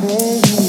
baby.